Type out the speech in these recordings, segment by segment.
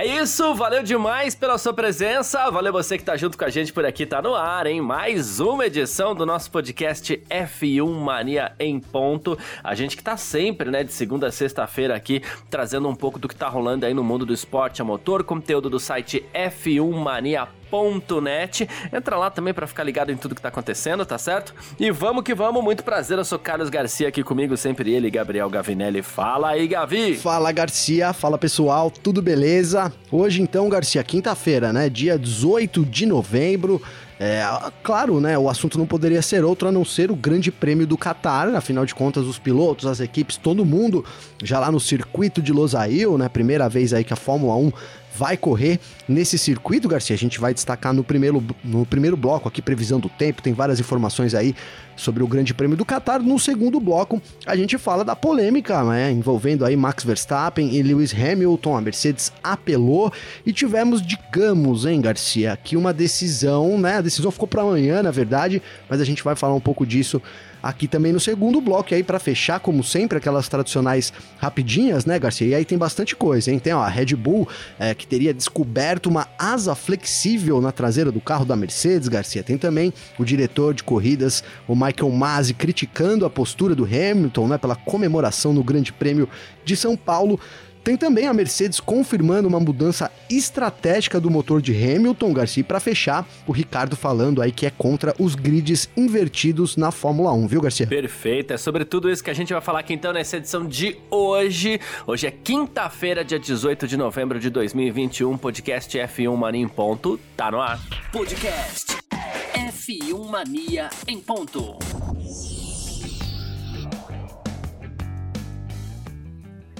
É isso, valeu demais pela sua presença, valeu você que tá junto com a gente por aqui, tá no ar, hein? Mais uma edição do nosso podcast F1 Mania em ponto. A gente que tá sempre, né, de segunda a sexta-feira aqui, trazendo um pouco do que tá rolando aí no mundo do esporte a motor, conteúdo do site F1mania.com net. Entra lá também para ficar ligado em tudo que tá acontecendo, tá certo? E vamos que vamos, muito prazer, eu sou Carlos Garcia aqui comigo, sempre ele, Gabriel Gavinelli. Fala aí, Gavi! Fala, Garcia, fala pessoal, tudo beleza? Hoje então, Garcia, quinta-feira, né? Dia 18 de novembro. É, claro, né? O assunto não poderia ser outro a não ser o Grande Prêmio do Qatar. Afinal de contas, os pilotos, as equipes, todo mundo já lá no circuito de Losail, né? Primeira vez aí que a Fórmula 1 vai correr nesse circuito, Garcia. A gente vai destacar no primeiro, no primeiro bloco aqui, previsão do tempo, tem várias informações aí sobre o Grande Prêmio do Qatar. No segundo bloco, a gente fala da polêmica, né, envolvendo aí Max Verstappen e Lewis Hamilton. A Mercedes apelou e tivemos, digamos, hein, Garcia, aqui uma decisão, né? A decisão ficou para amanhã, na verdade, mas a gente vai falar um pouco disso aqui também no segundo bloco. E aí, para fechar, como sempre, aquelas tradicionais rapidinhas, né, Garcia? E aí tem bastante coisa, hein? Tem ó, a Red Bull, é, que teria descoberto uma asa flexível na traseira do carro da Mercedes, Garcia. Tem também o diretor de corridas, o Michael Masi, criticando a postura do Hamilton, né, pela comemoração no Grande Prêmio de São Paulo. Tem também a Mercedes confirmando uma mudança estratégica do motor de Hamilton, Garcia, para fechar, o Ricardo falando aí que é contra os grids invertidos na Fórmula 1, viu, Garcia? Perfeito, é sobre tudo isso que a gente vai falar aqui então nessa edição de hoje. Hoje é quinta-feira, dia 18 de novembro de 2021, podcast F1 Mania em ponto, tá no ar. Podcast F1 Mania em ponto.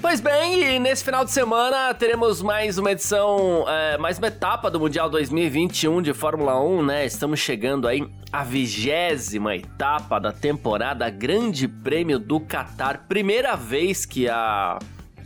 Pois bem, e nesse final de semana teremos mais uma edição, é, mais uma etapa do Mundial 2021 de Fórmula 1, né? Estamos chegando aí à vigésima etapa da temporada Grande Prêmio do Qatar. Primeira vez que a,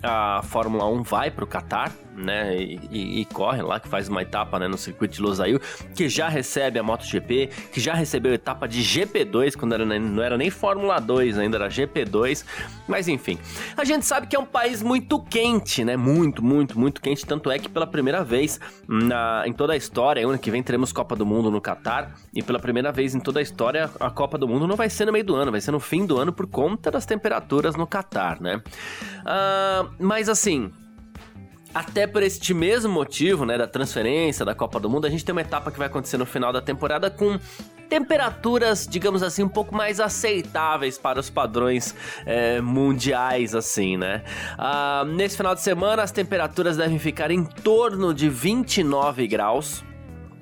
a Fórmula 1 vai para o Qatar né, e, e, e, corre lá, que faz uma etapa né, no circuito de Losail, que já recebe a MotoGP, que já recebeu etapa de GP2, quando era, não era nem Fórmula 2 ainda, era GP2, mas enfim. A gente sabe que é um país muito quente, né, muito, muito, muito quente, tanto é que pela primeira vez na, em toda a história, ano que vem teremos Copa do Mundo no Catar, e pela primeira vez em toda a história, a Copa do Mundo não vai ser no meio do ano, vai ser no fim do ano por conta das temperaturas no Catar, né. Uh, mas assim, até por este mesmo motivo, né, da transferência da Copa do Mundo, a gente tem uma etapa que vai acontecer no final da temporada com temperaturas, digamos assim, um pouco mais aceitáveis para os padrões é, mundiais, assim, né? Ah, nesse final de semana, as temperaturas devem ficar em torno de 29 graus.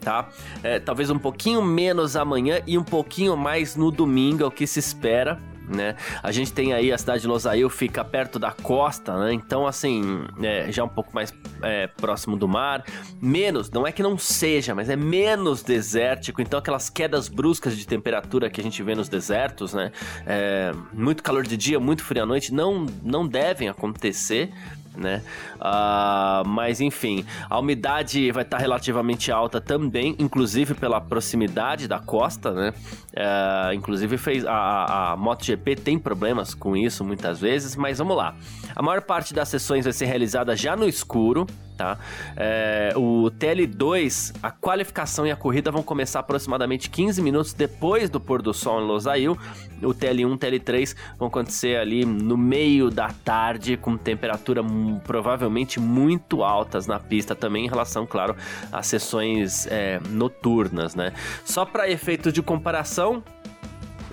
Tá? É, talvez um pouquinho menos amanhã e um pouquinho mais no domingo, é o que se espera né? A gente tem aí a cidade de Losail, fica perto da costa, né? Então, assim, é, já um pouco mais é, próximo do mar. Menos, não é que não seja, mas é menos desértico. Então, aquelas quedas bruscas de temperatura que a gente vê nos desertos, né? É, muito calor de dia, muito frio à noite, não, não devem acontecer né? Uh, mas enfim, a umidade vai estar relativamente alta também, inclusive pela proximidade da costa, né? Uh, inclusive fez a, a MotoGP tem problemas com isso muitas vezes, mas vamos lá. A maior parte das sessões vai ser realizada já no escuro, tá? É, o TL2, a qualificação e a corrida vão começar aproximadamente 15 minutos depois do pôr do sol em Losail. O TL1 TL3 vão acontecer ali no meio da tarde, com temperatura provavelmente muito altas na pista também, em relação, claro, às sessões é, noturnas, né? Só para efeito de comparação,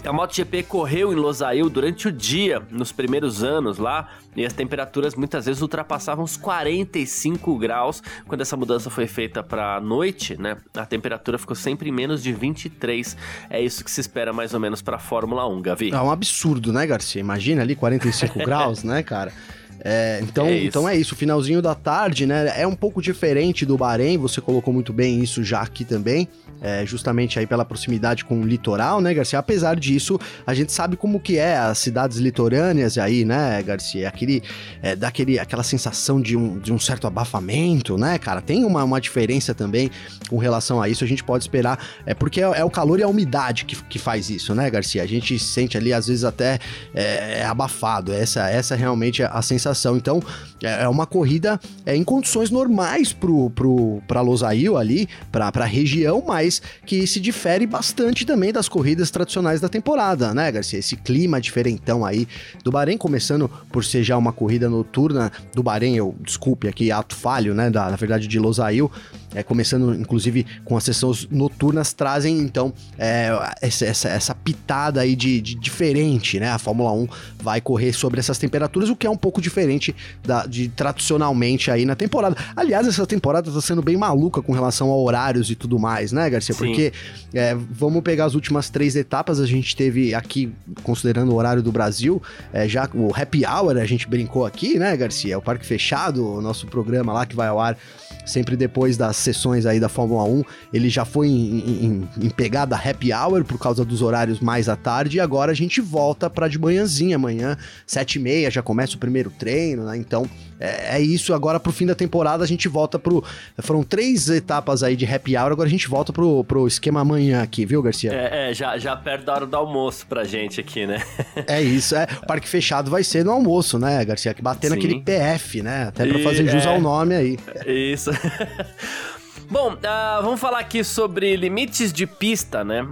a MotoGP correu em Losail durante o dia, nos primeiros anos lá, e as temperaturas muitas vezes ultrapassavam os 45 graus. Quando essa mudança foi feita para a noite, né, a temperatura ficou sempre em menos de 23. É isso que se espera mais ou menos para a Fórmula 1, Gavi. É um absurdo, né, Garcia? Imagina ali 45 graus, né, cara? É, então, é então é isso, finalzinho da tarde, né? É um pouco diferente do Bahrein, você colocou muito bem isso já aqui também é, justamente aí pela proximidade com o litoral, né, Garcia? Apesar disso, a gente sabe como que é as cidades litorâneas aí, né, Garcia? Aquele, é, daquele, aquela sensação de um, de um certo abafamento, né, cara? Tem uma, uma diferença também com relação a isso, a gente pode esperar, é porque é, é o calor e a umidade que, que faz isso, né, Garcia? A gente sente ali, às vezes, até é, é abafado, essa, essa é realmente a sensação. Então, é, é uma corrida é, em condições normais pro, pro, Losail ali, pra, pra região, mas que se difere bastante também das corridas tradicionais da temporada, né, Garcia? Esse clima diferentão aí do Bahrein, começando por ser já uma corrida noturna do Bahrein, eu desculpe aqui, ato falho, né, da, na verdade de Losail, é, começando inclusive com as sessões noturnas, trazem então é, essa, essa, essa, pitada aí de, de, diferente, né? A Fórmula 1 vai correr sobre essas temperaturas, o que é um pouco diferente da, de tradicionalmente aí na temporada. Aliás, essa temporada tá sendo bem maluca com relação a horários e tudo mais, né, Garcia? Sim. Porque é, vamos pegar as últimas três etapas, a gente teve aqui, considerando o horário do Brasil, é, já o Happy Hour, a gente brincou aqui, né, Garcia? O Parque Fechado, o nosso programa lá que vai ao ar sempre depois das sessões aí da Fórmula 1, ele já foi em, em, em, pegada happy hour por causa dos horários mais à tarde, e agora a gente volta para de manhãzinha, amanhã, sete e meia, já começa o primeiro treino, né? Então é, é isso, agora pro fim da temporada a gente volta pro. Foram três etapas aí de happy hour, agora a gente volta pro, pro esquema amanhã aqui, viu, Garcia? É, é já, já perto da hora do almoço pra gente aqui, né? é isso, é. O parque fechado vai ser no almoço, né, Garcia? Que bater naquele PF, né? Até pra fazer jus é, ao nome aí. Isso. Bom, uh, vamos falar aqui sobre limites de pista, né? Uh,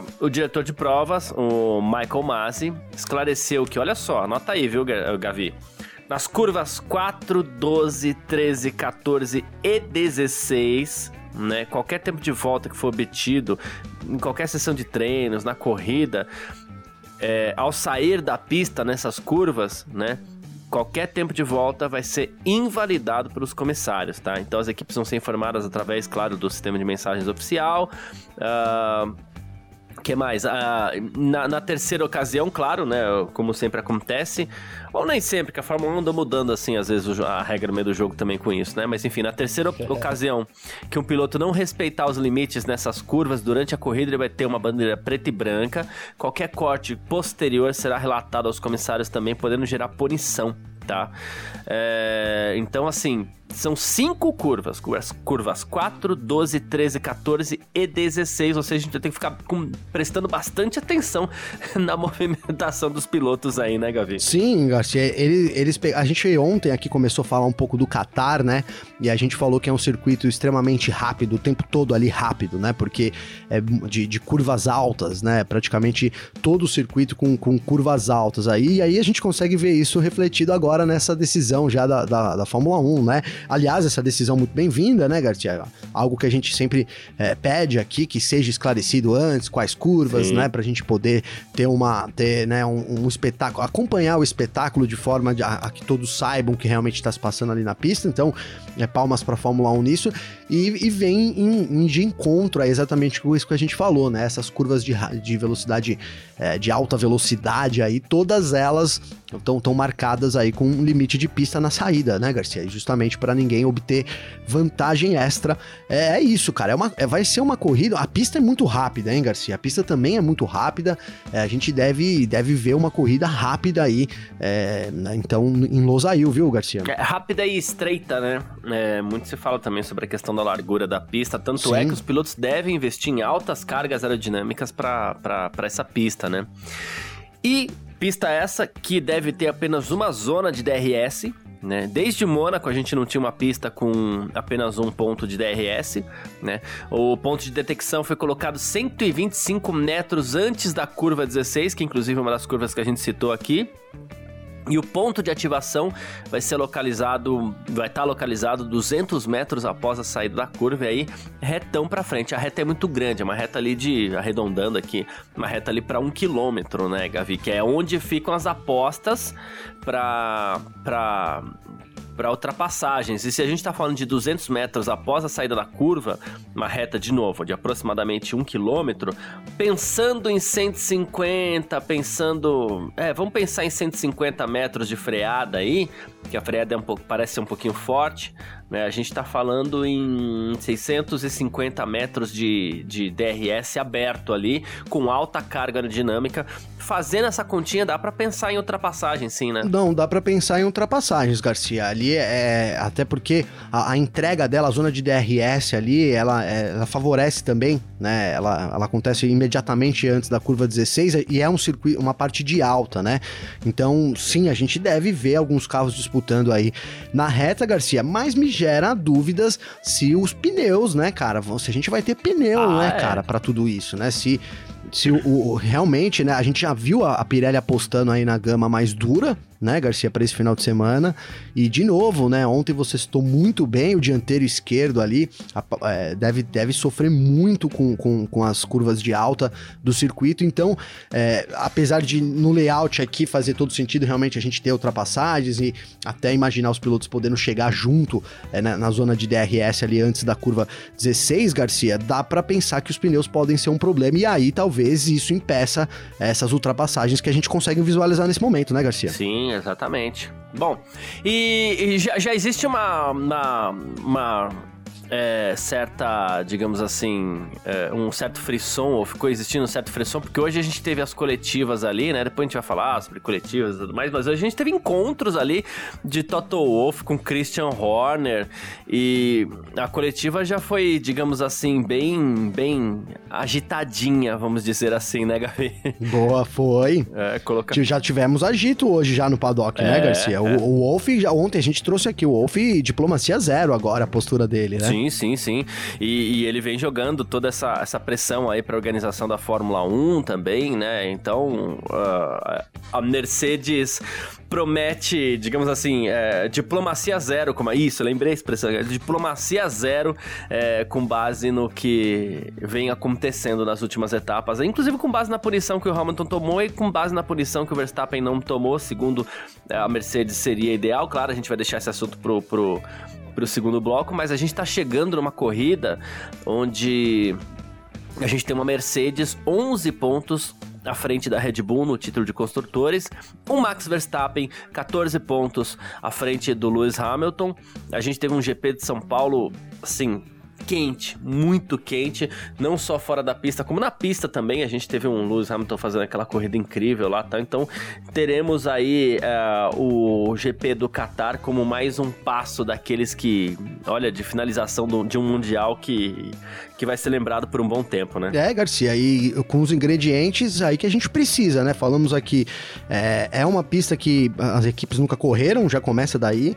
uh, o diretor de provas, o Michael Masi, esclareceu que, olha só, anota aí, viu, Gavi? Nas curvas 4, 12, 13, 14 e 16, né? Qualquer tempo de volta que for obtido, em qualquer sessão de treinos, na corrida, é, ao sair da pista nessas curvas, né? Qualquer tempo de volta vai ser invalidado pelos comissários, tá? Então as equipes vão ser informadas através, claro, do sistema de mensagens oficial. Uh, que mais? Ah, na, na, terceira ocasião, claro, né? Como sempre acontece. Ou nem sempre, que a Fórmula 1 anda mudando, assim, às vezes, a regra no meio do jogo também com isso, né? Mas enfim, na terceira ocasião que um piloto não respeitar os limites nessas curvas durante a corrida, ele vai ter uma bandeira preta e branca. Qualquer corte posterior será relatado aos comissários também, podendo gerar punição, tá? É, então, assim, são cinco curvas, curvas, curvas 4, 12, 13, 14 e 16, ou seja, a gente tem que ficar com, prestando bastante atenção na movimentação dos pilotos aí, né, Gavi? Sim, Garcia, eles, eles, a gente ontem aqui começou a falar um pouco do Qatar, né, e a gente falou que é um circuito extremamente rápido, o tempo todo ali rápido, né, porque é de, de curvas altas, né, praticamente todo o circuito com, com curvas altas aí, e aí a gente consegue ver isso refletido agora nessa decisão já da, da, da Fórmula 1, né, Aliás, essa decisão muito bem-vinda, né, Garcia? Algo que a gente sempre é, pede aqui, que seja esclarecido antes, quais curvas, Sim. né, pra gente poder ter uma, ter, né, um, um espetáculo, acompanhar o espetáculo de forma de, a, a, que todos saibam que realmente está se passando ali na pista. Então, é, palmas pra Fórmula 1 nisso. E, e vem em, em, de encontro a exatamente com isso que a gente falou, né? Essas curvas de, de velocidade, é, de alta velocidade aí, todas elas estão tão marcadas aí com um limite de pista na saída, né, Garcia? Justamente para ninguém obter vantagem extra. É, é isso, cara. É uma, é, vai ser uma corrida. A pista é muito rápida, hein, Garcia? A pista também é muito rápida. É, a gente deve, deve ver uma corrida rápida aí. É, né, então, em Losail, viu, Garcia? É rápida e estreita, né? É, muito se fala também sobre a questão da largura da pista. Tanto Sim. é que os pilotos devem investir em altas cargas aerodinâmicas para essa pista, né? E Pista essa que deve ter apenas uma zona de DRS, né? Desde Mônaco a gente não tinha uma pista com apenas um ponto de DRS, né? O ponto de detecção foi colocado 125 metros antes da curva 16, que inclusive é uma das curvas que a gente citou aqui. E o ponto de ativação vai ser localizado, vai estar tá localizado 200 metros após a saída da curva e aí retão para frente. A reta é muito grande, é uma reta ali de, arredondando aqui, uma reta ali para um quilômetro, né, Gavi? Que é onde ficam as apostas para para para ultrapassagens. E se a gente está falando de 200 metros após a saída da curva, uma reta de novo de aproximadamente um quilômetro, pensando em 150, pensando, é, vamos pensar em 150 metros de freada aí, que a freada é um pouco, parece ser um pouquinho forte, né? A gente está falando em 650 metros de, de DRS aberto ali, com alta carga aerodinâmica. Fazendo essa continha, dá para pensar em ultrapassagem, sim, né? Não, dá para pensar em ultrapassagens, Garcia. Ali é. é até porque a, a, entrega dela, a zona de DRS ali, ela, é, ela favorece também, né? Ela, ela acontece imediatamente antes da curva 16 e é um circuito, uma parte de alta, né? Então, sim, a gente deve ver alguns carros disputando aí na reta, Garcia, mas me gera dúvidas se os pneus, né, cara? Se a gente vai ter pneu, ah, né, é. cara, para tudo isso, né? Se se o, o, realmente, né, a gente já viu a, a Pirelli apostando aí na gama mais dura, né, Garcia, para esse final de semana. E de novo, né, ontem você citou muito bem o dianteiro esquerdo ali, a, é, deve, deve sofrer muito com, com, com, as curvas de alta do circuito. Então, é, apesar de no layout aqui fazer todo sentido realmente a gente ter ultrapassagens e até imaginar os pilotos podendo chegar junto é, na, na, zona de DRS ali antes da curva 16, Garcia, dá para pensar que os pneus podem ser um problema e aí talvez isso impeça essas ultrapassagens que a gente consegue visualizar nesse momento, né, Garcia? Sim, exatamente. Bom, e, e já, já, existe uma, uma, uma é, certa, digamos assim, é, um certo frisson, ou ficou existindo um certo frisson, porque hoje a gente teve as coletivas ali, né? Depois a gente vai falar sobre coletivas e tudo mais, mas hoje a gente teve encontros ali de Toto Wolff com Christian Horner e a coletiva já foi, digamos assim, bem, bem agitadinha, vamos dizer assim, né, Gabi? Boa, foi. É, coloca... Já tivemos agito hoje já no paddock, né, é, né, Garcia? O, é. o Wolff, já, ontem a gente trouxe aqui o Wolff diplomacia zero agora, a postura dele, né? Sim, sim, sim. E, e, ele vem jogando toda essa, essa pressão aí para a organização da Fórmula 1 também, né? Então, uh, a Mercedes promete, digamos assim, é, diplomacia zero, como é isso, lembrei a expressão, é, diplomacia zero é, com base no que vem acontecendo nas últimas etapas, inclusive com base na punição que o Hamilton tomou e com base na punição que o Verstappen não tomou, segundo é, a Mercedes seria ideal. Claro, a gente vai deixar esse assunto pro, pro para o segundo bloco, mas a gente está chegando numa corrida onde a gente tem uma Mercedes 11 pontos à frente da Red Bull no título de construtores, o Max Verstappen 14 pontos à frente do Lewis Hamilton. A gente teve um GP de São Paulo, assim, quente, muito quente, não só fora da pista, como na pista também. A gente teve um Lewis Hamilton fazendo aquela corrida incrível lá, tá? Então teremos aí uh, o GP do Qatar como mais um passo daqueles que, olha, de finalização do, de um mundial que, que vai ser lembrado por um bom tempo, né? É, Garcia, e com os ingredientes aí que a gente precisa, né? Falamos aqui, é, é uma pista que as equipes nunca correram, já começa daí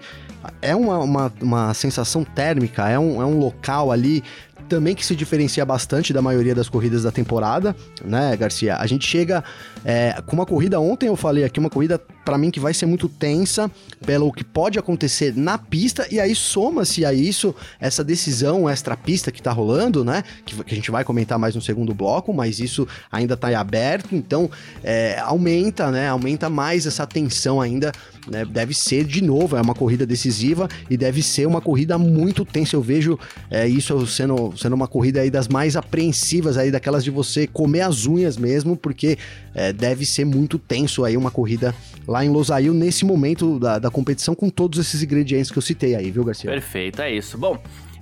é uma, uma, uma sensação térmica, é um, é um local ali também que se diferencia bastante da maioria das corridas da temporada, né, Garcia? A gente chega é, com uma corrida ontem, eu falei aqui, uma corrida para mim que vai ser muito tensa pelo que pode acontecer na pista, e aí soma-se a isso essa decisão extra-pista que tá rolando, né? Que, que, a gente vai comentar mais no segundo bloco, mas isso ainda tá aberto, então é, aumenta, né? Aumenta mais essa tensão ainda. Né? Deve ser de novo, é uma corrida decisiva e deve ser uma corrida muito tensa. Eu vejo é, isso sendo, sendo uma corrida aí das mais apreensivas aí, daquelas de você comer as unhas mesmo, porque é, deve ser muito tenso aí uma corrida lá em Losail nesse momento da, da competição com todos esses ingredientes que eu citei aí, viu, Garcia? Perfeito, é isso. Bom,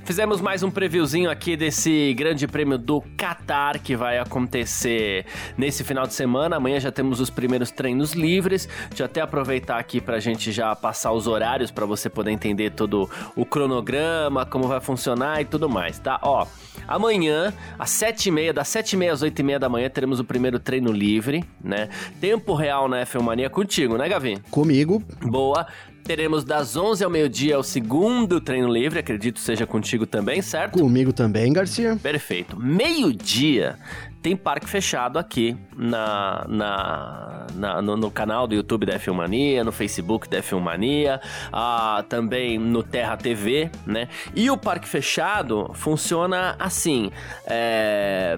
Fizemos mais um previewzinho aqui desse grande prêmio do Qatar que vai acontecer nesse final de semana. Amanhã já temos os primeiros treinos livres. Deixa eu até aproveitar aqui pra gente já passar os horários para você poder entender todo o cronograma, como vai funcionar e tudo mais, tá? Ó, amanhã, às 7h30, das 7h30 às 8h30 da manhã, teremos o primeiro treino livre, né? Tempo real na F1 Mania contigo, né, Gavi? Comigo. Boa. Teremos das 11 ao meio-dia o segundo treino livre, acredito seja contigo também, certo? Comigo também, Garcia. Perfeito. Meio-dia tem parque fechado aqui na, na, na no, no, canal do YouTube da F1 Mania, no Facebook da F1 Mania, ah, também no Terra TV, né? E o parque fechado funciona assim: é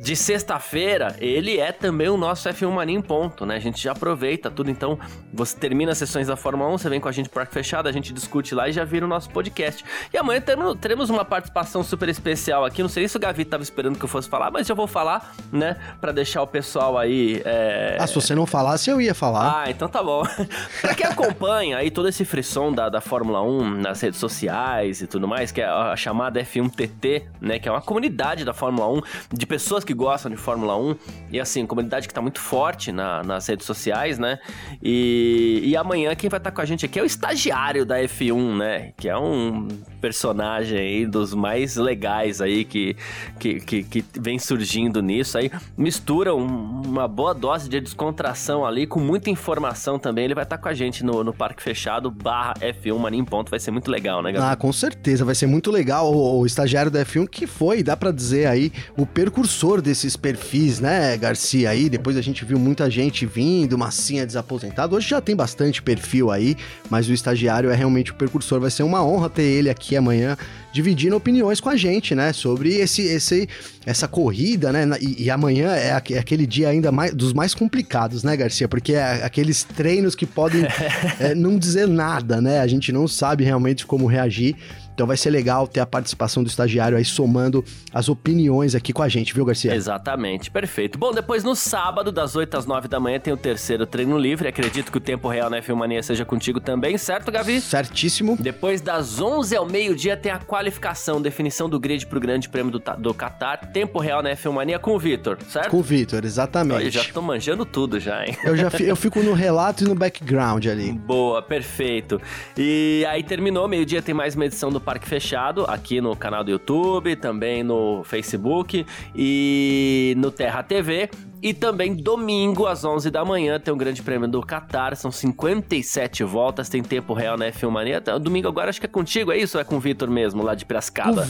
de sexta-feira, ele é também o nosso F1 Mania em ponto, né? A gente já aproveita tudo, então você termina as sessões da Fórmula 1, você vem com a gente pro Parque Fechado, a gente discute lá e já vira o nosso podcast. E amanhã teremos uma participação super especial aqui, não sei se o Gavi tava esperando que eu fosse falar, mas já vou falar, né? Pra deixar o pessoal aí... É... Ah, se você não falasse, eu ia falar. Ah, então tá bom. pra quem acompanha aí todo esse frisson da, da Fórmula 1 nas redes sociais e tudo mais, que é a chamada F1TT, né? Que é uma comunidade da Fórmula 1 de pessoas que gostam de Fórmula 1 e assim, comunidade que tá muito forte na, nas redes sociais, né? E, e amanhã quem vai estar tá com a gente aqui é o estagiário da F1, né? Que é um personagem aí dos mais legais aí que, que, que, que vem surgindo nisso aí. Mistura um, uma boa dose de descontração ali com muita informação também. Ele vai estar tá com a gente no, no Parque Fechado barra F1 Mania em Ponto. Vai ser muito legal, né, Gabriel? Ah, com certeza. Vai ser muito legal o, o estagiário da F1 que foi, dá para dizer aí, o percursor desses perfis, né, Garcia? Aí depois a gente viu muita gente vindo, massinha desaposentado. Hoje já tem bastante perfil aí, mas o estagiário é realmente o percursor. Vai ser uma honra ter ele aqui amanhã dividindo opiniões com a gente, né? Sobre esse, esse, essa corrida, né? E, e amanhã é, é, aquele dia ainda mais dos mais complicados, né, Garcia? Porque é aqueles treinos que podem é, não dizer nada, né? A gente não sabe realmente como reagir. Então vai ser legal ter a participação do estagiário aí somando as opiniões aqui com a gente, viu, Garcia? Exatamente, perfeito. Bom, depois no sábado, das 8 às 9 da manhã, tem o terceiro treino livre. Acredito que o tempo real na F1 seja contigo também, certo, Gavi? Certíssimo. Depois das 11 ao meio-dia tem a qualificação, definição do grid pro Grande Prêmio do, do Qatar. Tempo real na F1 com o Vitor, certo? Com o Vitor, exatamente. Eu já tô manjando tudo já, hein? Eu já eu fico no relato e no background ali. Boa, perfeito. E aí terminou, meio-dia tem mais uma edição do Parque Fechado aqui no canal do YouTube, também no Facebook e no Terra TV. E também domingo às 11 da manhã tem um grande prêmio do Qatar, são 57 voltas, tem tempo real na F1 Mania. Domingo agora acho que é contigo, é isso ou é com o Vitor mesmo, lá de Piracicaba?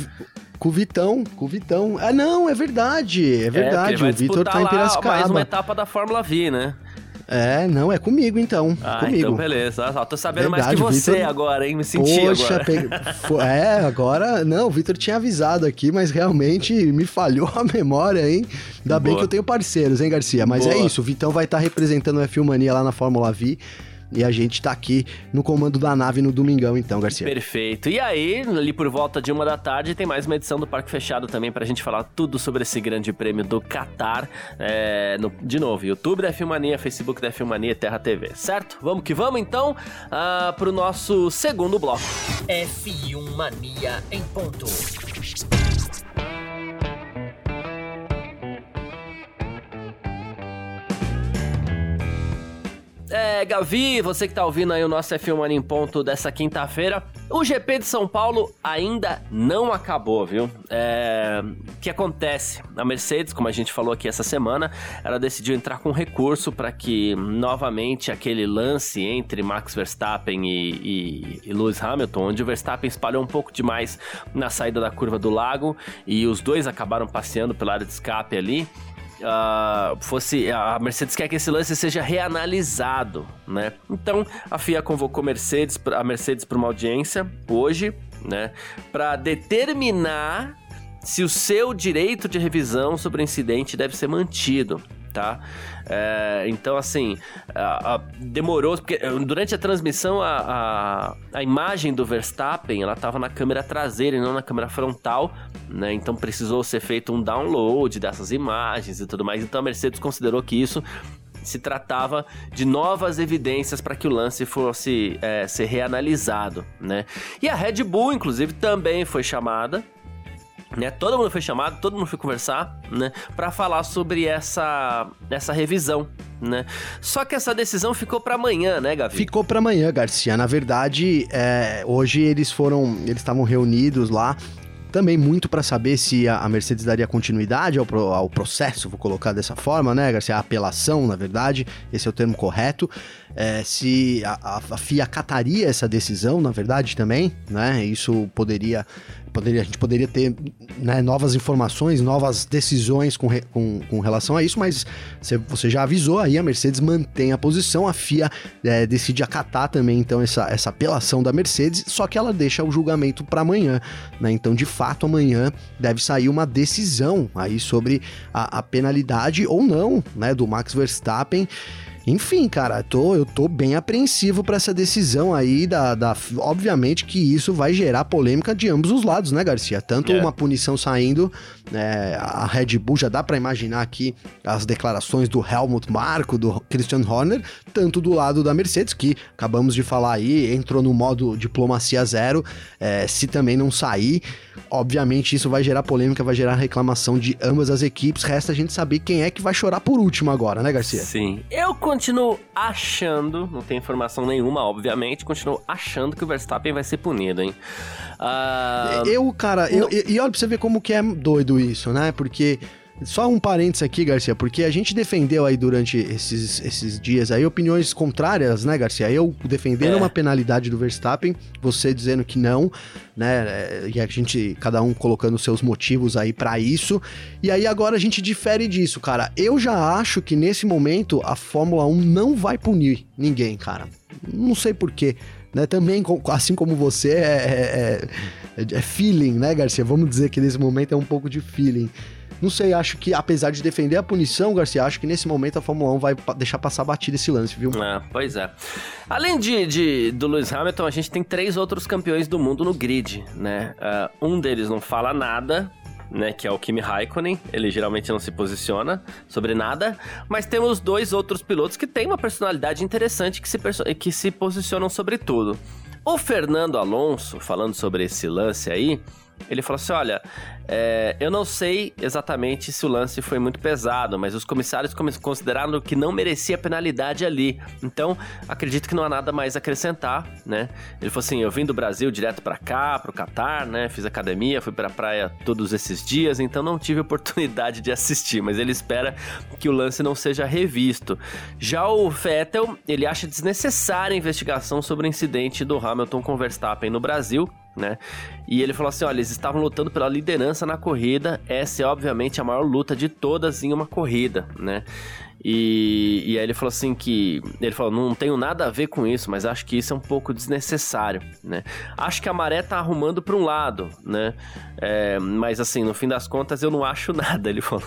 Com o Vitão, com o Vitão. Ah, não, é verdade, é verdade. É, o Vitor tá em Piracicaba. mais uma etapa da Fórmula V, né? É, não, é comigo então. Ah, comigo. então beleza. Ó, tô sabendo Verdade, mais que você Victor... agora, hein? Me senti Poxa, agora. Pe... É, agora. Não, o Vitor tinha avisado aqui, mas realmente me falhou a memória, hein? Ainda Boa. bem que eu tenho parceiros, hein, Garcia? Mas é Boa. é isso, o Vitão vai estar tá representando o F1 Mania lá na Fórmula V. E a gente tá aqui no comando da nave no domingão, então, Garcia. Perfeito. E aí, ali por volta de uma da tarde, tem mais uma edição do Parque Fechado também pra gente falar tudo sobre esse grande prêmio do Qatar. É, no, de novo, YouTube da Filmania, Facebook da Filmania, Terra TV, certo? Vamos que vamos então uh, pro nosso segundo bloco. F1 Mania em ponto. É, Gavi, você que tá ouvindo aí o nosso F1 Mania em ponto dessa quinta-feira, o GP de São Paulo ainda não acabou, viu? É, o que acontece? A Mercedes, como a gente falou aqui essa semana, ela decidiu entrar com recurso para que novamente aquele lance entre Max Verstappen e, e, e Lewis Hamilton, onde o Verstappen espalhou um pouco demais na saída da curva do lago e os dois acabaram passeando pela área de escape ali uh, fosse a Mercedes quer que esse lance seja reanalisado, né? Então a FIA convocou Mercedes, a Mercedes para uma audiência hoje, né? Para determinar se o seu direito de revisão sobre o incidente deve ser mantido tá? É, então, assim, a, a, demorou, porque eh, durante a transmissão a, a, imagem do Verstappen, ela estava na câmera traseira e não na câmera frontal, né? Então precisou ser feito um download dessas imagens e tudo mais. Então a Mercedes considerou que isso se tratava de novas evidências para que o lance fosse é, ser reanalisado, né? E a Red Bull, inclusive, também foi chamada né? Todo mundo foi chamado, todo mundo foi conversar, né, para falar sobre essa essa revisão, né? Só que essa decisão ficou para amanhã, né, Gavi? Ficou para amanhã, Garcia. Na verdade, é, hoje eles foram, eles estavam reunidos lá também muito para saber se a Mercedes daria continuidade ao, ao, processo, vou colocar dessa forma, né, Garcia? A apelação, na verdade, esse é o termo correto. É, se a, a, FIA acataria essa decisão, na verdade, também, né? Isso poderia poderia, a gente poderia ter né, novas informações, novas decisões com, re, com, com, relação a isso, mas você, já avisou aí, a Mercedes mantém a posição, a FIA é, decide acatar também então essa, essa apelação da Mercedes, só que ela deixa o julgamento para amanhã, né? Então, de fato, amanhã deve sair uma decisão aí sobre a, a penalidade ou não, né, do Max Verstappen. Enfim, cara, tô, eu tô bem apreensivo para essa decisão aí da, da. Obviamente que isso vai gerar polêmica de ambos os lados, né, Garcia? Tanto. É. uma punição saindo, né, a Red Bull já dá para imaginar aqui as declarações do Helmut Marko, do Christian Horner, tanto do lado da Mercedes, que acabamos de falar aí, entrou no modo diplomacia zero, é, se também não sair. Obviamente, isso vai gerar polêmica, vai gerar reclamação de ambas as equipes. Resta a gente saber quem é que vai chorar por último agora, né, Garcia? Sim. Eu continuo achando, não tem informação nenhuma, obviamente, continuo achando que o Verstappen vai ser punido, hein? Uh... Eu, cara, eu, e olha pra você ver como que é doido isso, né? Porque só um parênteses aqui, Garcia, porque a gente defendeu aí durante esses, esses dias aí opiniões contrárias, né, Garcia? Eu defendendo é. uma penalidade do Verstappen, você dizendo que não, né? E a gente, cada um colocando seus motivos aí para isso. E aí agora a gente difere disso, cara. Eu já acho que nesse momento a Fórmula 1 não vai punir ninguém, cara. Não sei porquê. Né, também, assim como você, é, é, é, é feeling, né, Garcia? Vamos dizer que nesse momento é um pouco de feeling. Não sei, acho que apesar de defender a punição, Garcia, acho que nesse momento a Fórmula 1 vai deixar passar batida esse lance, viu? É, pois é. Além de, de, do Lewis Hamilton, a gente tem três outros campeões do mundo no grid, né? Uh, um deles não fala nada, né, que é o Kimi Raikkonen. Ele geralmente não se posiciona sobre nada, mas temos dois outros pilotos que têm uma personalidade interessante que se, que se posicionam sobre tudo. O Fernando Alonso, falando sobre esse lance aí, ele falou assim: olha, é, eu não sei exatamente se o lance foi muito pesado, mas os comissários consideraram que não merecia penalidade ali. Então, acredito que não há nada mais a acrescentar, né? Ele falou assim: eu vim do Brasil direto para cá, pro Catar, né? Fiz academia, fui pra praia todos esses dias, então não tive oportunidade de assistir, mas ele espera que o lance não seja revisto. Já o Vettel, ele acha desnecessária a investigação sobre o incidente do Hamilton com Verstappen no Brasil né? E ele falou assim: olha, eles estavam lutando pela liderança na corrida. Essa é obviamente a maior luta de todas em uma corrida, né? E, e aí ele falou assim que. Ele falou, não tenho nada a ver com isso, mas acho que isso é um pouco desnecessário, né? Acho que a maré tá arrumando para um lado, né? É, mas assim, no fim das contas, eu não acho nada. Ele falou.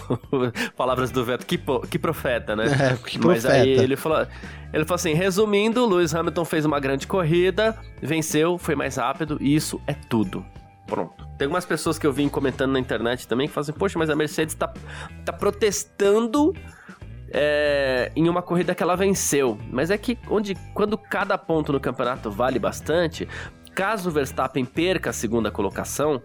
Palavras do Veto, que, que profeta, né? É, que profeta. Mas aí ele falou. Ele falou assim: resumindo, Lewis Hamilton fez uma grande corrida, venceu, foi mais rápido, e isso é tudo. Pronto. Tem algumas pessoas que eu vim comentando na internet também que falam assim, poxa, mas a Mercedes tá, tá protestando é, em uma corrida que ela venceu. Mas é que onde, quando cada ponto no campeonato vale bastante, caso o Verstappen perca a segunda colocação,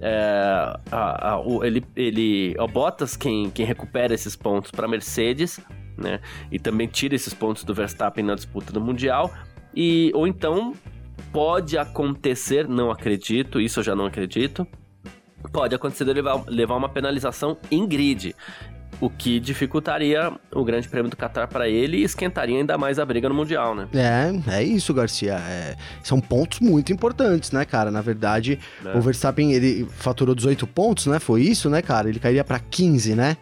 é, a, a, o, ele, ele, o Bottas quem, quem recupera esses pontos para Mercedes, né? E também tira esses pontos do Verstappen na disputa do Mundial. E, ou então pode acontecer, não acredito, isso eu já não acredito. Pode acontecer de levar, levar uma penalização em grid o que dificultaria o Grande Prêmio do Qatar para ele e esquentaria ainda mais a briga no Mundial, né? É, é isso, Garcia. É, são pontos muito importantes, né, cara? Na verdade, é. o Verstappen ele faturou 18 pontos, né? Foi isso, né, cara? Ele cairia para 15, né?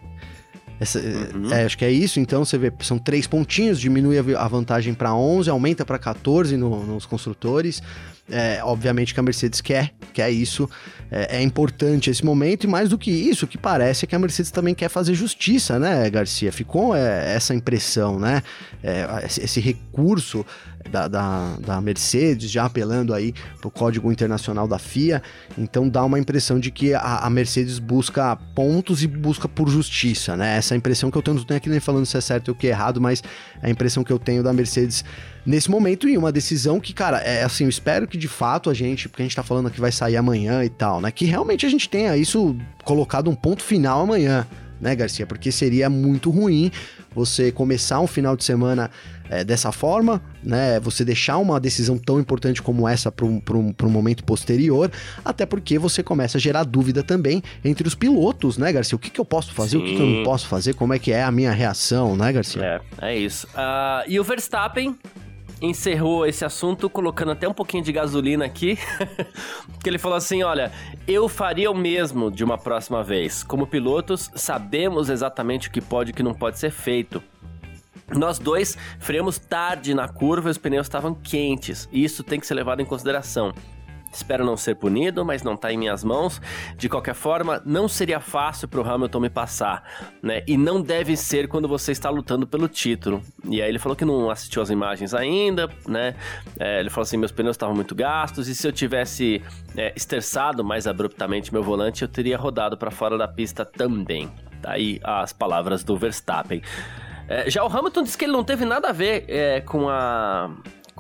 Essa, uhum. é, acho que é isso, então você vê, são três pontinhos, diminui a vantagem para 11, aumenta para 14 no, nos construtores. É, obviamente que a Mercedes quer, quer isso, é, é, importante esse momento, e mais do que isso, o que parece é que a Mercedes também quer fazer justiça, né, Garcia? Ficou é, essa impressão, né? É, esse recurso da, da, da, Mercedes já apelando aí pro Código Internacional da FIA, então dá uma impressão de que a, a Mercedes busca pontos e busca por justiça, né? Essa impressão que eu tenho, não tenho aqui nem falando se é certo ou que é errado, mas a impressão que eu tenho da Mercedes nesse momento e uma decisão que, cara, é assim, eu espero que de fato a gente, porque a gente tá falando que vai sair amanhã e tal, né, que realmente a gente tenha isso colocado um ponto final amanhã, né, Garcia? Porque seria muito ruim você começar um final de semana é, dessa forma, né? Você deixar uma decisão tão importante como essa para um, um, um momento posterior, até porque você começa a gerar dúvida também entre os pilotos, né, Garcia? O que, que eu posso fazer, Sim. o que, que, eu não posso fazer, como é que é a minha reação, né, Garcia? É, é isso. Uh, e o Verstappen encerrou esse assunto colocando até um pouquinho de gasolina aqui, que ele falou assim, olha, eu faria o mesmo de uma próxima vez. Como pilotos, sabemos exatamente o que pode e o que não pode ser feito. Nós dois freamos tarde na curva e os pneus estavam quentes, isso tem que ser levado em consideração. Espero não ser punido, mas não está em minhas mãos. De qualquer forma, não seria fácil para o Hamilton me passar, né? E não deve ser quando você está lutando pelo título. E aí ele falou que não assistiu as imagens ainda, né? É, ele falou assim: meus pneus estavam muito gastos e se eu tivesse é, esterçado mais abruptamente meu volante, eu teria rodado para fora da pista também. Tá aí as palavras do Verstappen. É, já o Hamilton disse que ele não teve nada a ver é, com a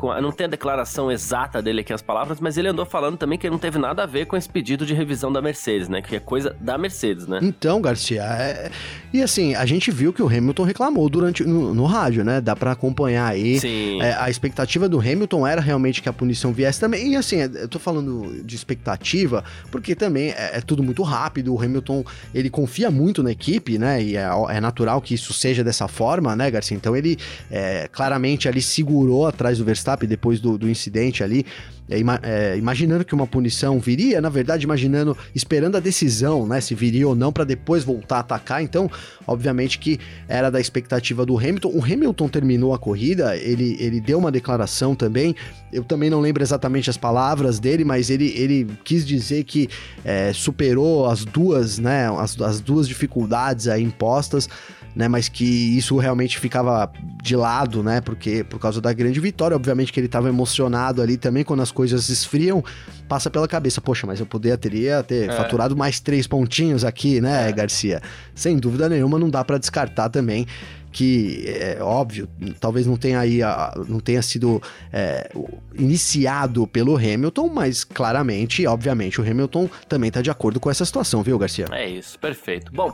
com, não tem a declaração exata dele aqui as palavras, mas ele andou falando também que não teve nada a ver com esse pedido de revisão da Mercedes, né? Que é coisa da Mercedes, né? Então, Garcia, é... e assim, a gente viu que o Hamilton reclamou durante no, no rádio, né? Dá para acompanhar aí. Sim. É, a expectativa do Hamilton era realmente que a punição viesse também. E assim, é, eu tô falando de expectativa, porque também é, é tudo muito rápido. O Hamilton, ele confia muito na equipe, né? E é, é natural que isso seja dessa forma, né, Garcia? Então ele é, claramente ali segurou atrás do Verstappen Verstappen depois do, do incidente ali, é, é, imaginando que uma punição viria, na verdade, imaginando, esperando a decisão, né, se viria ou não, para depois voltar a atacar. Então, obviamente que era da expectativa do Hamilton. O Hamilton terminou a corrida, ele, ele deu uma declaração também. Eu também não lembro exatamente as palavras dele, mas ele, ele quis dizer que é, superou as duas, né, as, as duas dificuldades aí impostas né? Mas que isso realmente ficava de lado, né? Porque por causa da grande vitória, obviamente que ele estava emocionado ali também quando as coisas esfriam, passa pela cabeça, poxa, mas eu poderia teria ter é. faturado mais três pontinhos aqui, né, é. Garcia? Sem dúvida nenhuma, não dá para descartar também que é óbvio, talvez não tenha aí a, não tenha sido é, iniciado pelo Hamilton, mas claramente, obviamente, o Hamilton também está de acordo com essa situação, viu, Garcia? É isso, perfeito. Bom,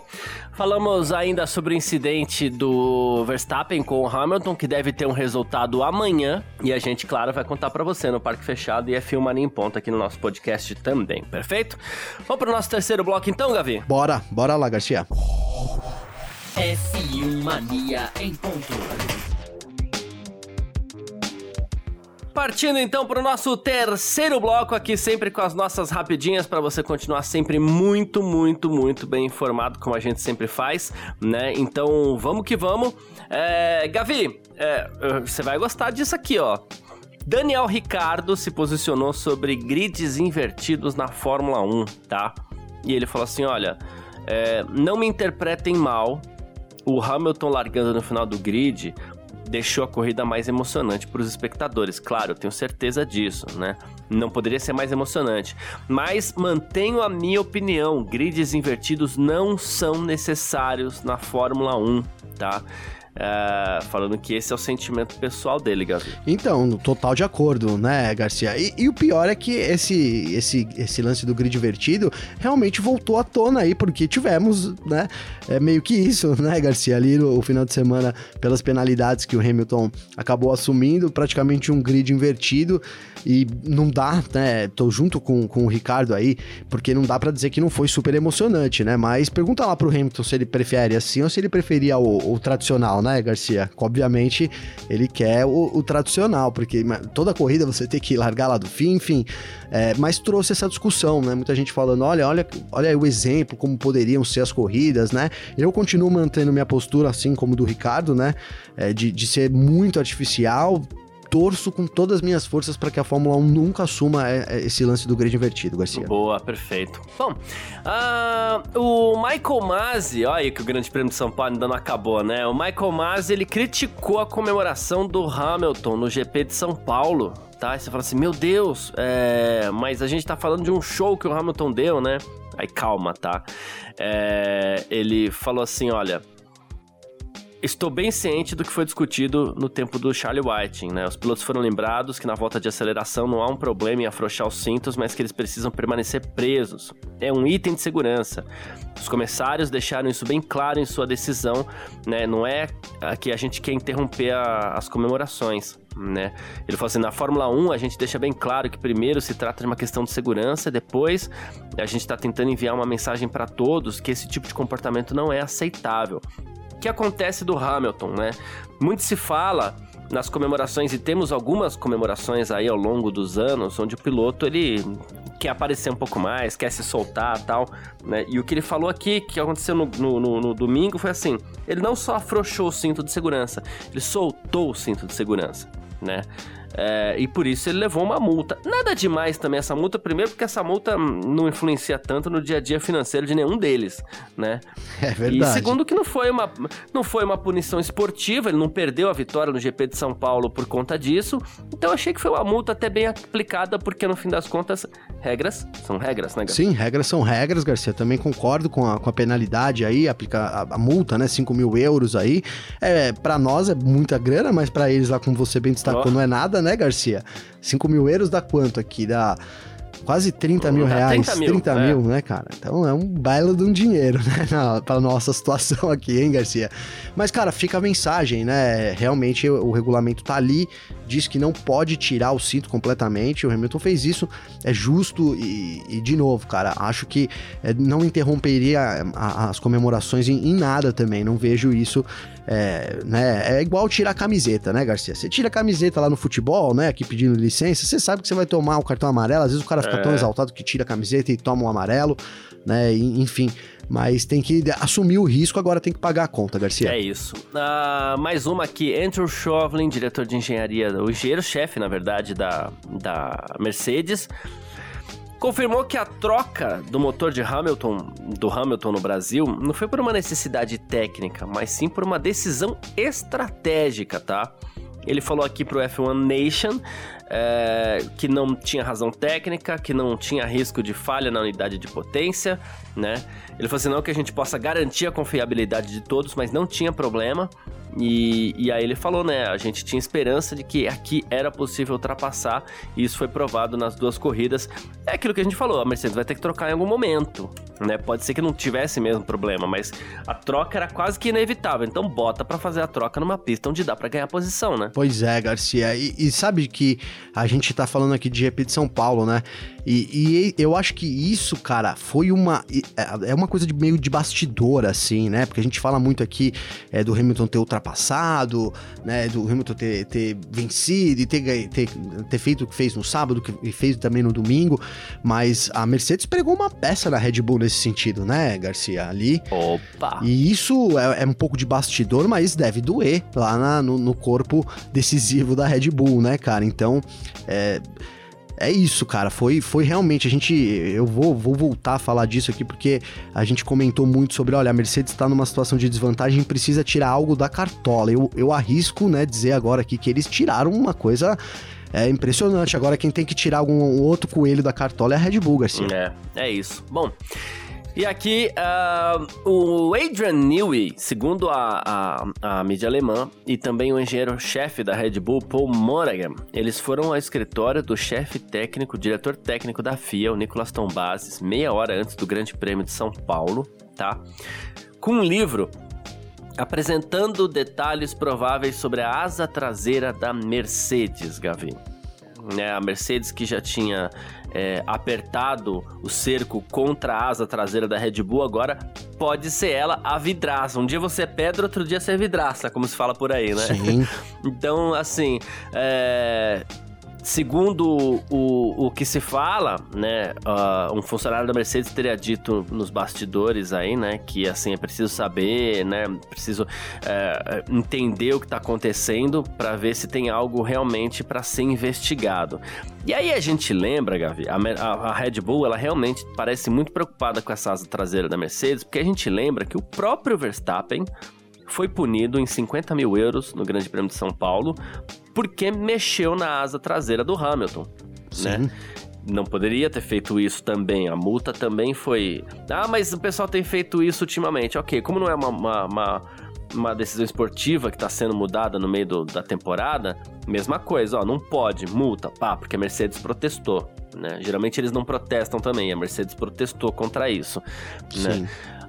falamos ainda sobre o incidente do Verstappen com o Hamilton, que deve ter um resultado amanhã, e a gente, claro, vai contar para você no Parque Fechado e é Filmar em Ponta aqui no nosso podcast também, perfeito? Vamos para o nosso terceiro bloco então, Gavi? Bora, bora lá, Garcia. F1 Mania em ponto. Partindo então para o nosso terceiro bloco aqui, sempre com as nossas rapidinhas para você continuar sempre muito, muito, muito bem informado, como a gente sempre faz, né? Então vamos que vamos. É, Gavi, é, você vai gostar disso aqui, ó. Daniel Ricardo se posicionou sobre grids invertidos na Fórmula 1, tá? E ele falou assim: olha, é, não me interpretem mal, o Hamilton largando no final do grid deixou a corrida mais emocionante para os espectadores. Claro, eu tenho certeza disso, né? Não poderia ser mais emocionante. Mas mantenho a minha opinião: grids invertidos não são necessários na Fórmula 1, tá? Uh, falando que esse é o sentimento pessoal dele, Gavi. Então, total de acordo, né, Garcia? E, e, o pior é que esse, esse, esse lance do grid invertido realmente voltou à tona aí, porque tivemos, né, é meio que isso, né, Garcia? Ali no final de semana, pelas penalidades que o Hamilton acabou assumindo, praticamente um grid invertido e não dá, né? Tô junto com, com o Ricardo aí, porque não dá para dizer que não foi super emocionante, né? Mas pergunta lá pro Hamilton se ele prefere assim ou se ele preferia o, o tradicional, né, Garcia? Obviamente ele quer o, o, tradicional, porque toda corrida você tem que largar lá do fim, enfim. É, mas trouxe essa discussão, né? Muita gente falando: olha, olha, olha o exemplo, como poderiam ser as corridas, né? Eu continuo mantendo minha postura, assim como do Ricardo, né? É, de, de ser muito artificial, torço com todas as minhas forças para que a Fórmula 1 nunca assuma é, é, esse lance do grid invertido, Garcia. Boa, perfeito. Bom, uh, o Michael Masi, olha aí que o Grande Prêmio de São Paulo ainda não acabou, né? O Michael Masi, ele criticou a comemoração do Hamilton no GP de São Paulo, tá? E você fala assim, meu Deus, é... mas a gente tá falando de um show que o Hamilton deu, né? Aí calma, tá? É... Ele falou assim, olha... Estou bem ciente do que foi discutido no tempo do Charlie Whiting, né? Os pilotos foram lembrados que na volta de aceleração não há um problema em afrouxar os cintos, mas que eles precisam permanecer presos. É um item de segurança. Os comissários deixaram isso bem claro em sua decisão, né? Não é que a gente quer interromper a, as comemorações. Né? Ele falou assim: na Fórmula 1 a gente deixa bem claro que primeiro se trata de uma questão de segurança, depois a gente está tentando enviar uma mensagem para todos que esse tipo de comportamento não é aceitável que acontece do Hamilton, né? Muito se fala nas comemorações, e temos algumas comemorações aí ao longo dos anos, onde o piloto ele quer aparecer um pouco mais, quer se soltar tal, né? E o que ele falou aqui, que aconteceu no, no, no, domingo, foi assim: ele não só afrouxou o cinto de segurança, ele soltou o cinto de segurança, né? É, e por isso ele levou uma multa. Nada demais também essa multa, primeiro porque essa multa não influencia tanto no dia a dia financeiro de nenhum deles, né? É verdade. E segundo que não foi uma, não foi uma punição esportiva, ele não perdeu a vitória no GP de São Paulo por conta disso. Então achei que foi uma multa até bem aplicada, porque no fim das contas, regras são regras, né, Garcia? Sim, regras são regras, Garcia. Também concordo com a, com a penalidade aí, aplicar a, a, multa, né? 5 mil euros aí. É, para nós é muita grana, mas para eles lá, como você bem destacou, oh. não é nada nada, né, Garcia? 5 mil euros dá quanto aqui? Dá quase 30 mil reais. 30 mil, 30 mil é. né, cara? Então é um baile de um dinheiro, né? Na, pra nossa situação aqui, hein, Garcia? Mas, cara, fica a mensagem, né? Realmente o, o regulamento tá ali, diz que não pode tirar o cinto completamente. O Hamilton fez isso, é justo e, e de novo, cara, acho que é, não interromperia a, as comemorações em, em, nada também. Não vejo isso. É, né, é igual tirar a camiseta, né, Garcia? Você tira a camiseta lá no futebol, né? Aqui pedindo licença, você sabe que você vai tomar o cartão amarelo. Às vezes o cara fica é. tão exaltado que tira a camiseta e toma um amarelo, né? Enfim. Mas tem que assumir o risco, agora tem que pagar a conta, Garcia. É isso. Uh, mais uma aqui, Andrew Chauvelin, diretor de engenharia, o engenheiro-chefe, na verdade, da, da Mercedes, confirmou que a troca do motor de Hamilton, do Hamilton no Brasil, não foi por uma necessidade técnica, mas sim por uma decisão estratégica, tá? Ele falou aqui pro F1 Nation é, que não tinha razão técnica, que não tinha risco de falha na unidade de potência, né? Ele falou assim, não que a gente possa garantir a confiabilidade de todos, mas não tinha problema. E, e aí ele falou, né? A gente tinha esperança de que aqui era possível ultrapassar, e isso foi provado nas duas corridas. É aquilo que a gente falou, a Mercedes vai ter que trocar em algum momento, né? Pode ser que não tivesse mesmo problema, mas a troca era quase que inevitável. Então bota para fazer a troca numa pista onde dá para ganhar posição, né? Pois é, Garcia. E, e, sabe que a gente tá falando aqui de GP de São Paulo, né? E, e eu acho que isso, cara, foi uma. É, é uma coisa de meio de bastidor, assim, né? Porque a gente fala muito aqui é, do Hamilton ter ultrapassado, né? Do Hamilton ter, ter vencido e ter, ter, ter feito o que fez no sábado, que fez também no domingo. Mas a Mercedes pregou uma peça na Red Bull nesse sentido, né, Garcia? Ali. Opa! E isso é, é um pouco de bastidor, mas deve doer lá na, no, no corpo decisivo da Red Bull, né, cara? Então, é é isso, cara. Foi, foi realmente. A gente. Eu vou, vou voltar a falar disso aqui porque a gente comentou muito sobre: olha, a Mercedes está numa situação de desvantagem e precisa tirar algo da cartola. Eu, eu arrisco, né, dizer agora aqui que eles tiraram uma coisa. É impressionante. Agora, quem tem que tirar algum outro coelho da cartola é a Red Bull, Garcia. É, é isso. Bom. E aqui, uh, o Adrian Newey, segundo a, a, a, mídia alemã, e também o engenheiro-chefe da Red Bull, Paul Monaghan, eles foram ao escritório do chefe técnico, diretor técnico da FIA, o Nicolas Tombazes, meia hora antes do Grande Prêmio de São Paulo, tá? Com um livro apresentando detalhes prováveis sobre a asa traseira da Mercedes, Gavi. Né, a Mercedes que já tinha é, apertado o cerco contra a asa traseira da Red Bull, agora pode ser ela a vidraça. Um dia você é pedra, outro dia você é vidraça, como se fala por aí, né? Sim. então, assim, é, Segundo o, o que se fala, né, uh, um funcionário da Mercedes teria dito nos bastidores aí, né, que assim é preciso saber, né, preciso uh, entender o que está acontecendo para ver se tem algo realmente para ser investigado. E aí a gente lembra, Gavi, a, a, a, Red Bull ela realmente parece muito preocupada com essa asa traseira da Mercedes, porque a gente lembra que o próprio Verstappen foi punido em 50 mil euros no Grande Prêmio de São Paulo porque mexeu na asa traseira do Hamilton, Sim. né? Não poderia ter feito isso também. A multa também foi. Ah, mas o pessoal tem feito isso ultimamente. Ok, como não é uma, uma, uma, uma decisão esportiva que está sendo mudada no meio do, da temporada, mesma coisa, ó, não pode, multa, pá, porque a Mercedes protestou. Né? Geralmente eles não protestam também, a Mercedes protestou contra isso. Né? Sim. Né?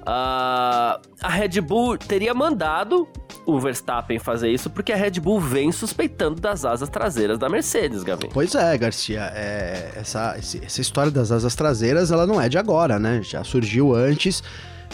Uh, a Red Bull teria mandado o Verstappen fazer isso porque a Red Bull vem suspeitando das asas traseiras da Mercedes, Gavin. Pois é, Garcia. É, essa, essa história das asas traseiras ela não é de agora, né? Já surgiu antes.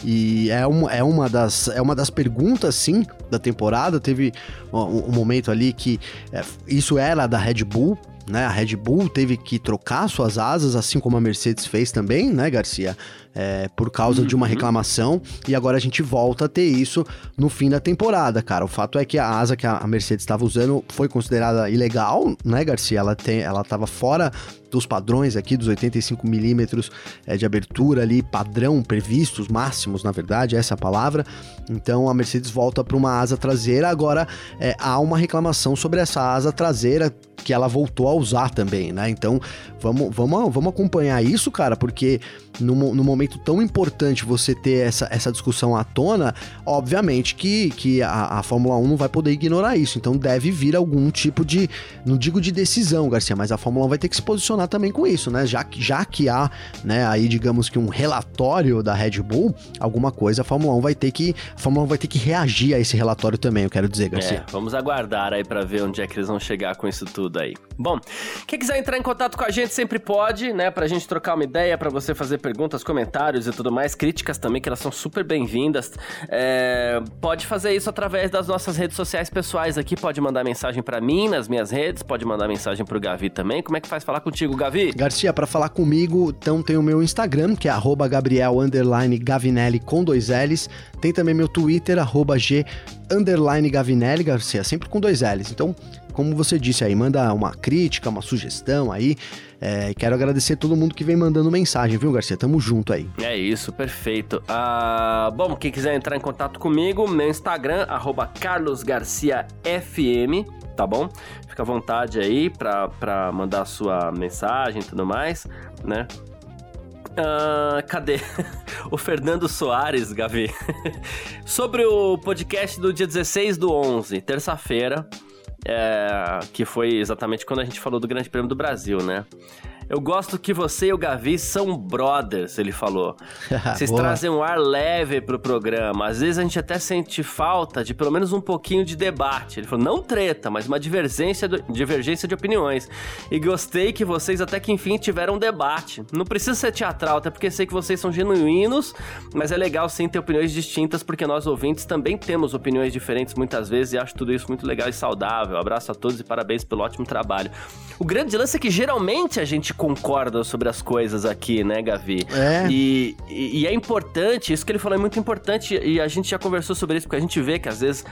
E é, um, é, uma, das, é uma das perguntas, sim, da temporada. Teve um, um momento ali que é, isso era da Red Bull, né? A Red Bull teve que trocar suas asas, assim como a Mercedes fez também, né, Garcia? É, por causa uhum. de uma uhum. reclamação. E agora a gente volta a ter isso no fim da temporada, cara. O fato é que a asa que a Mercedes estava usando foi considerada ilegal, né, Garcia? Ela, tem, ela tava fora dos padrões aqui, dos 85 milímetros é, de abertura ali, padrão previstos, máximos, na verdade, essa é a palavra. Então a Mercedes volta para uma asa traseira. Agora é, há uma reclamação sobre essa asa traseira que ela voltou a usar também, né? Então vamos, vamos, vamos acompanhar isso, cara, porque no, no momento tão importante você ter essa, essa discussão à tona, obviamente que, que a, a Fórmula 1 não vai poder ignorar isso. Então deve vir algum tipo de, não digo de decisão, Garcia, mas a Fórmula 1 vai ter que se posicionar também com isso, né? Já, já que há, né, aí digamos que um relatório da Red Bull, alguma coisa a Fórmula 1 vai ter que, a Fórmula 1 vai ter que reagir a esse relatório também, eu quero dizer, Garcia. É, vamos aguardar aí para ver onde é que eles vão chegar com isso tudo aí. Bom, quem quiser entrar em contato com a gente sempre pode, né, pra gente trocar uma ideia, para você fazer perguntas, comentários e tudo mais, críticas também, que elas são super bem-vindas. É, pode fazer isso através das nossas redes sociais pessoais aqui, pode mandar mensagem para mim nas minhas redes, pode mandar mensagem pro Gavi também. Como é que faz falar contigo, Gavi? Garcia, para falar comigo, então tem o meu Instagram, que é Gabriel Gavinelli com dois L's. Tem também meu Twitter, G Gavinelli, Garcia, sempre com dois L's. Então, como você disse aí, manda uma crítica, uma sugestão aí. É, quero agradecer todo mundo que vem mandando mensagem, viu, Garcia? Tamo junto aí. É isso, perfeito. Ah, bom, quem quiser entrar em contato comigo, meu Instagram, carlosgarciafm, tá bom? Fica à vontade aí pra, pra mandar sua mensagem e tudo mais, né? Uh, cadê? o Fernando Soares, Gavi. Sobre o podcast do dia 16 do 11, terça-feira, é, que foi exatamente quando a gente falou do Grande Prêmio do Brasil, né? Eu gosto que você e o Gavi são brothers, ele falou. Vocês trazem um ar leve pro programa. Às vezes a gente até sente falta de pelo menos um pouquinho de debate. Ele falou, não treta, mas uma divergência, divergência de opiniões. E gostei que vocês até que enfim tiveram um debate. Não precisa ser teatral, até porque sei que vocês são genuínos, mas é legal sim ter opiniões distintas, porque nós ouvintes também temos opiniões diferentes muitas vezes e acho tudo isso muito legal e saudável. Abraço a todos e parabéns pelo ótimo trabalho. O grande lance é que geralmente a gente concorda sobre as coisas aqui, né, Gavi? É. E, e, e é importante, isso que ele falou é muito importante, e a gente já conversou sobre isso, porque a gente vê que às vezes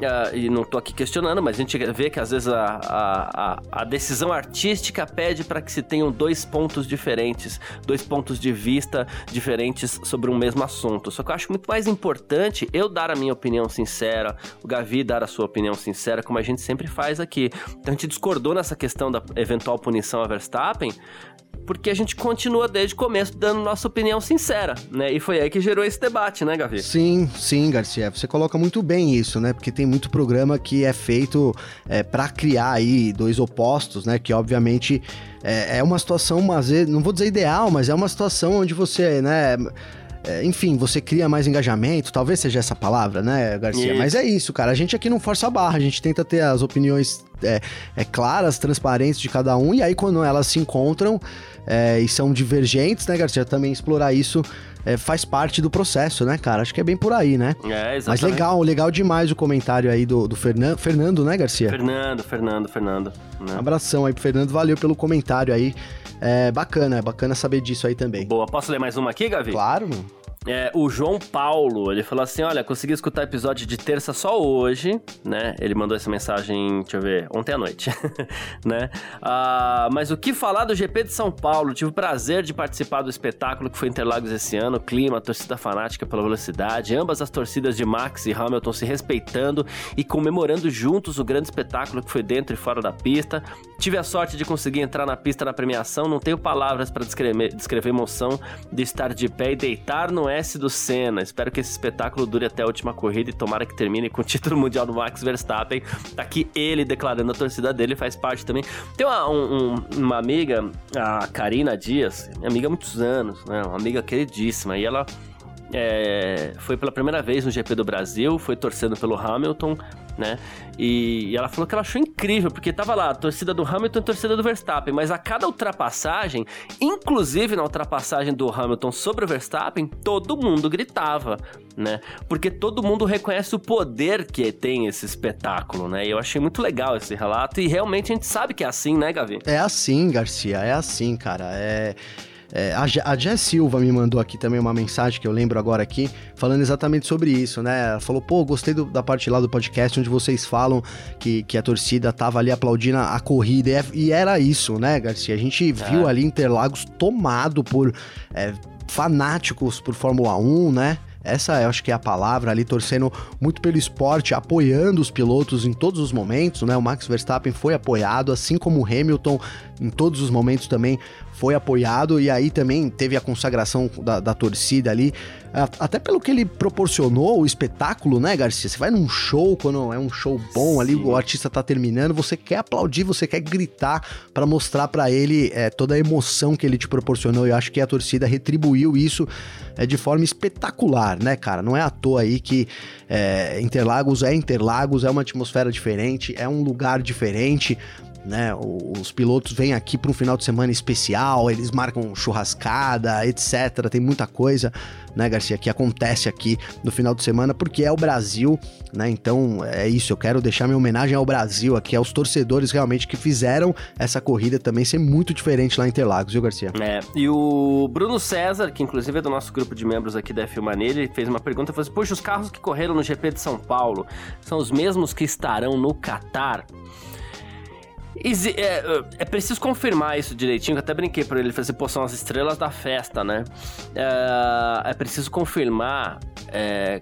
Uh, e não tô aqui questionando, mas a gente vê que às vezes a, a, a decisão artística pede para que se tenham dois pontos diferentes, dois pontos de vista diferentes sobre um mesmo assunto. Só que eu acho muito mais importante eu dar a minha opinião sincera, o Gavi dar a sua opinião sincera, como a gente sempre faz aqui. Então a gente discordou nessa questão da eventual punição a Verstappen, porque a gente continua desde o começo dando nossa opinião sincera, né? E foi aí que gerou esse debate, né, Gavi? Sim, sim, Garcia. Você coloca muito bem isso, né? Porque tem muito programa que é feito é, para criar aí dois opostos, né? Que obviamente é, é uma situação, mas não vou dizer ideal, mas é uma situação onde você, né? É, enfim, você cria mais engajamento, talvez seja essa palavra, né, Garcia? Isso. Mas é isso, cara. A gente aqui não força a barra, a gente tenta ter as opiniões é, é, claras, transparentes de cada um, e aí quando elas se encontram é, e são divergentes, né, Garcia? Também explorar isso é, faz parte do processo, né, cara? Acho que é bem por aí, né? É, exatamente. Mas legal, legal demais o comentário aí do, do Fernan Fernando, né, Garcia? Fernando, Fernando, Fernando. Né? Abração aí pro Fernando, valeu pelo comentário aí. É bacana, é bacana saber disso aí também. Boa, posso ler mais uma aqui, Gavi? Claro, mano. É, o João Paulo, ele falou assim: Olha, consegui escutar episódio de terça só hoje, né? Ele mandou essa mensagem, deixa eu ver, ontem à noite, né? Ah, mas o que falar do GP de São Paulo? Tive o prazer de participar do espetáculo que foi Interlagos esse ano, clima, torcida fanática pela velocidade, ambas as torcidas de Max e Hamilton se respeitando e comemorando juntos o grande espetáculo que foi dentro e fora da pista. Tive a sorte de conseguir entrar na pista na premiação, não tenho palavras para descrever, descrever emoção de estar de pé e deitar no S do Senna. Espero que esse espetáculo dure até a última corrida e tomara que termine com o título mundial do Max Verstappen. Tá aqui ele declarando a torcida dele, faz parte também. Tem uma, um, uma amiga, a Karina Dias, minha amiga há muitos anos, né? Uma amiga queridíssima, e ela é, foi pela primeira vez no GP do Brasil, foi torcendo pelo Hamilton, né? E, e ela falou que ela achou incrível, porque tava lá a torcida do Hamilton e a torcida do Verstappen, mas a cada ultrapassagem, inclusive na ultrapassagem do Hamilton sobre o Verstappen, todo mundo gritava, né? Porque todo mundo reconhece o poder que tem esse espetáculo, né? E eu achei muito legal esse relato e realmente a gente sabe que é assim, né, Gavi? É assim, Garcia, é assim, cara. É. É, a, Jess Silva me mandou aqui também uma mensagem que eu lembro agora aqui, falando exatamente sobre isso, né? Ela falou, pô, gostei do, da parte lá do podcast onde vocês falam que, que a torcida tava ali aplaudindo a, corrida. E, e, era isso, né, Garcia? A gente viu é. ali Interlagos tomado por é, fanáticos por Fórmula 1, né? Essa eu acho que é a palavra ali, torcendo muito pelo esporte, apoiando os pilotos em todos os momentos, né? O Max Verstappen foi apoiado, assim como o Hamilton, em todos os momentos também foi apoiado, e aí também teve a consagração da, da torcida ali até pelo que ele proporcionou, o espetáculo, né, Garcia? Você vai num show, quando é um show bom Sim. ali, o artista tá terminando, você quer aplaudir, você quer gritar para mostrar para ele é, toda a emoção que ele te proporcionou. Eu acho que a torcida retribuiu isso é, de forma espetacular, né, cara? Não é à toa aí que é, Interlagos é Interlagos, é uma atmosfera diferente, é um lugar diferente né? Os pilotos vêm aqui para um final de semana especial, eles marcam churrascada, etc. Tem muita coisa, né, Garcia, que acontece aqui no final de semana, porque é o Brasil, né? Então é isso, eu quero deixar minha homenagem ao Brasil aqui, aos torcedores realmente que fizeram essa corrida também ser muito diferente lá em Interlagos, viu, Garcia? É, e o Bruno César, que inclusive é do nosso grupo de membros aqui da F1 Mania, ele fez uma pergunta, falou assim, poxa, os carros que correram no GP de São Paulo são os mesmos que estarão no Qatar? É, é, preciso confirmar isso direitinho, eu até brinquei pra ele, fazer, pô, são as estrelas da festa, né? É, é preciso confirmar, é,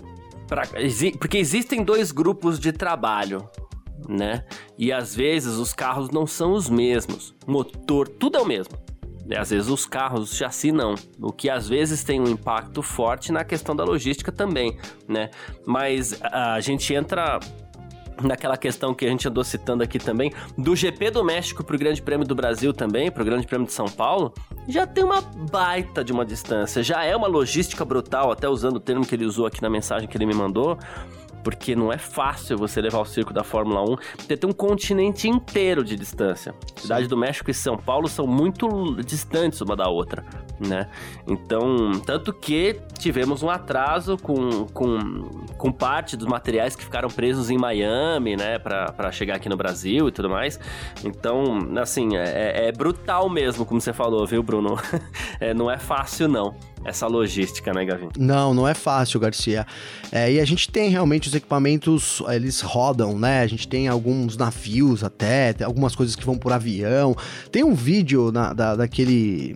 pra, porque existem dois grupos de trabalho, né? E às vezes os carros não são os mesmos, motor, tudo é o mesmo. E às vezes os carros, chassi não, o que às vezes tem um impacto forte na questão da logística também, né? Mas a gente entra naquela questão que a gente andou citando aqui também, do GP do México pro Grande Prêmio do Brasil também, pro Grande Prêmio de São Paulo, já tem uma baita de uma distância, já é uma logística brutal, até usando o termo que ele usou aqui na mensagem que ele me mandou, porque não é fácil você levar o circo da Fórmula 1, porque tem um continente inteiro de distância. Cidade do México e São Paulo são muito distantes uma da outra, né? Então, tanto que tivemos um atraso com, com, com parte dos materiais que ficaram presos em Miami, né, para chegar aqui no Brasil e tudo mais. Então, assim, é, é, é brutal mesmo, como você falou, viu, Bruno? é, não é fácil, não essa logística, né, Gavin? Não, não é fácil, Garcia. É, e a gente tem realmente os equipamentos, eles rodam, né? A gente tem alguns navios até, algumas coisas que vão por avião. Tem um vídeo na, da, daquele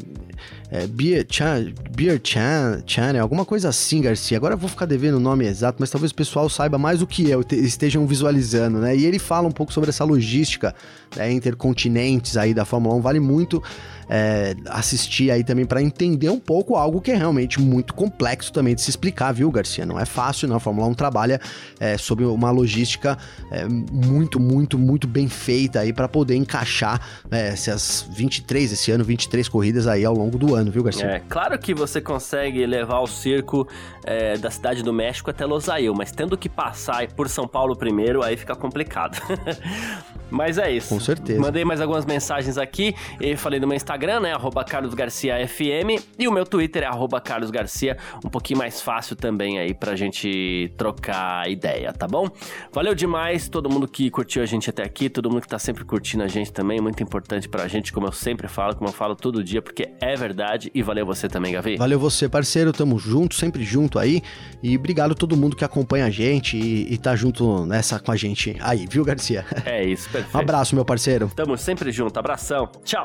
é, Beer, Chan, Beer Chan, Channel, alguma coisa assim, Garcia. Agora eu vou ficar devendo o nome exato, mas talvez o pessoal saiba mais do que eu, estejam visualizando, né? E ele fala um pouco sobre essa logística né, intercontinentes aí da Fórmula 1. Vale muito é, assistir aí também para entender um pouco algo que é realmente muito complexo também de se explicar, viu, Garcia? Não é fácil, não. A Fórmula 1 trabalha é, sob uma logística é, muito, muito, muito bem feita aí para poder encaixar né, essas 23, esse ano, 23 corridas aí ao longo do ano, viu, Garcia? É, claro que você consegue levar o circo é, da cidade do México até Losail, mas tendo que passar por São Paulo primeiro, aí fica complicado. mas é isso. Com certeza. Mandei mais algumas mensagens aqui e falei no meu Instagram Instagram, né? Arroba Carlos Garcia FM. E o meu Twitter é arroba Carlos Garcia. Um pouquinho mais fácil também aí pra gente trocar ideia, tá bom? Valeu demais todo mundo que curtiu a gente até aqui, todo mundo que tá sempre curtindo a gente também. Muito importante pra gente, como eu sempre falo, como eu falo todo dia, porque é verdade. E valeu você também, Gavi. Valeu você, parceiro. Tamo junto, sempre junto aí. E obrigado a todo mundo que acompanha a gente e, e tá junto nessa com a gente aí, viu, Garcia? É isso, perfeito. Um abraço, meu parceiro. Tamo sempre junto. Abração. Tchau.